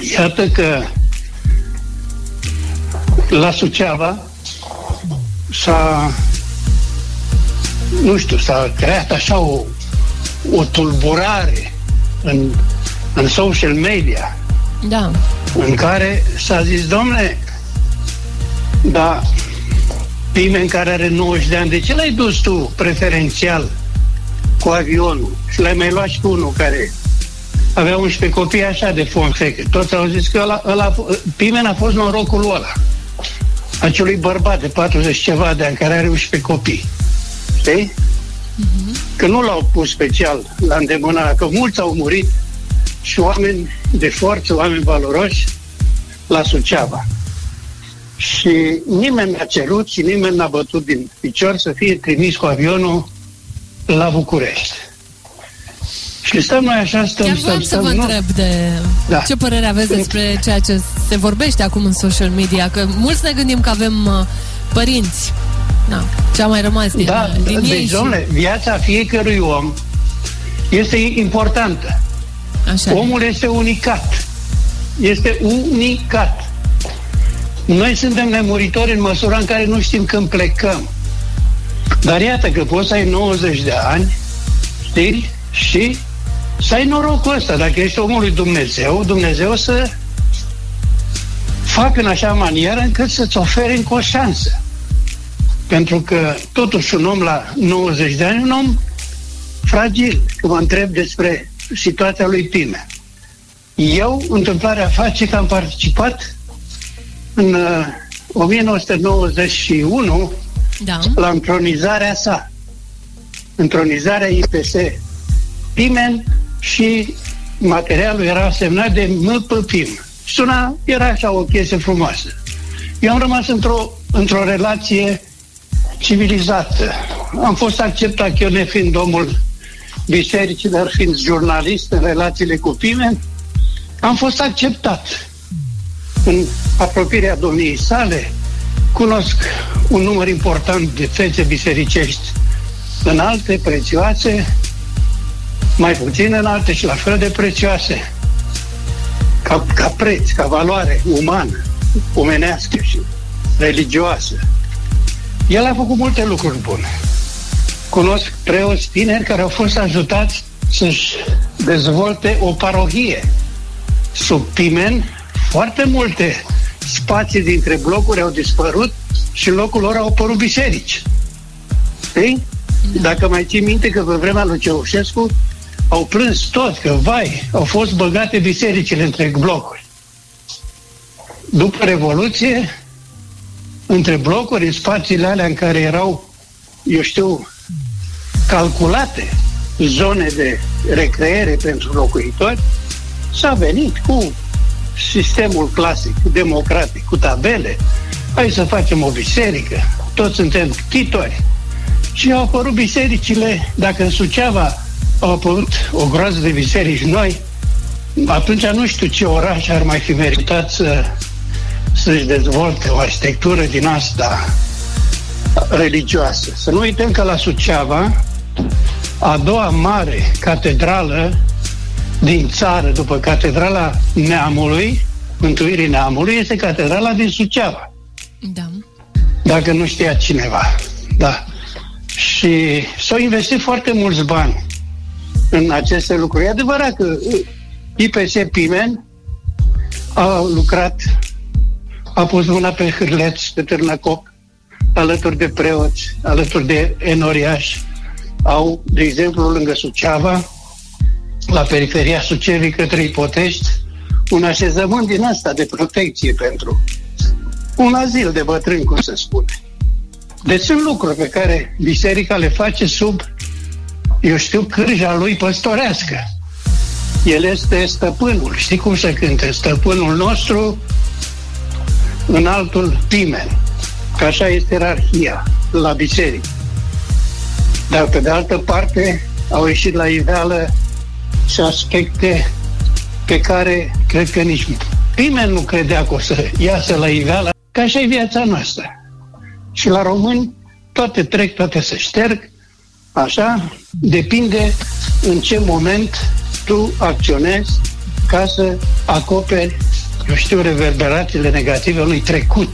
Iată că la Suceava s-a nu știu, s-a creat așa o, o tulburare în, în social media Da. în care s-a zis, domnule, da, Pimen care are 90 de ani, de ce l-ai dus tu preferențial cu avionul și l-ai mai luat și pe unul care avea 11 copii așa de fonsecă. Toți au zis că ăla, ăla, Pimen a fost norocul ăla. Acelui bărbat de 40 ceva de ani care are 11 copii. Știi? Că nu l-au pus special la îndemână, că mulți au murit și oameni de forță, oameni valoroși la Suceava. Și nimeni n-a cerut și nimeni n-a bătut din picior să fie trimis cu avionul la București. Și stăm noi așa, stăm, Chiar stăm, voiam să stăm. vă nu- întreb de Da. ce părere aveți despre ceea ce se vorbește acum în social media, că mulți ne gândim că avem uh, părinți. Da, ce a mai rămas din, Da, din ei deci, și... domnule, viața fiecărui om este importantă. Așa. Omul este unicat. Este unicat. Noi suntem nemuritori în măsura în care nu știm când plecăm. Dar iată că poți să ai 90 de ani, știi? Și să ai norocul ăsta. Dacă ești omul lui Dumnezeu, Dumnezeu să facă în așa manieră încât să-ți ofere încă o șansă. Pentru că totuși un om la 90 de ani, un om fragil. Că mă întreb despre situația lui Pime. Eu, întâmplarea face că am participat în uh, 1991 Da. la întronizarea sa. Întronizarea IPS Pimen și materialul era semnat de MP Pim. Suna, era așa o chestie frumoasă. Eu am rămas într-o, într-o relație civilizată. Am fost acceptat, eu nefiind omul bisericii, dar fiind jurnalist în relațiile cu Pimen, am fost acceptat în apropierea domniei sale, cunosc un număr important de fețe bisericești înalte, prețioase, mai puțin înalte și la fel de prețioase, ca, ca preț, ca valoare umană, omenească și religioasă. El a făcut multe lucruri bune. Cunosc preoți tineri care au fost ajutați să-și dezvolte o parohie. Sub Pimen, foarte multe spații dintre blocuri au dispărut și în locul lor au apărut biserici. Știi? Dacă mai ții minte că pe vremea lui Ceaușescu au plâns toți că, vai, au fost băgate bisericile între blocuri. După Revoluție, între blocuri, în spațiile alea în care erau, eu știu, calculate zone de recreere pentru locuitori, s-a venit cu sistemul clasic, democratic, cu tabele. Hai să facem o biserică, toți suntem titori. Și au apărut bisericile, dacă în Suceava au apărut o groază de biserici noi, atunci nu știu ce oraș ar mai fi meritat să, să-și dezvolte o arhitectură din asta religioasă. Să nu uităm că la Suceava, a doua mare catedrală din țară, după Catedrala Neamului, Mântuirii Neamului, este Catedrala din Suceava, Da. dacă nu știa cineva. Da. Și s-au investit foarte mulți bani în aceste lucruri. E adevărat că IPS Pimen a lucrat, a pus mâna pe hârleț, pe târnăcop, alături de preoți, alături de enoriași. Au, de exemplu, lângă Suceava, la periferia Sucevii către Ipotești, un așezământ din asta de protecție pentru un azil de bătrâni, cum se spune. Deci sunt lucruri pe care biserica le face sub, eu știu, cârja lui păstorească. El este stăpânul. Știi cum se cânte? Stăpânul nostru în altul pimen. Că așa este ierarhia la biserică. Dar pe de altă parte au ieșit la iveală și aspecte pe care cred că nici nimeni nu credea că o să iasă la iveală, că așa e viața noastră. Și la români toate trec, toate se șterg, așa, depinde în ce moment tu acționezi ca să acoperi eu știu, reverberațiile negative unui trecut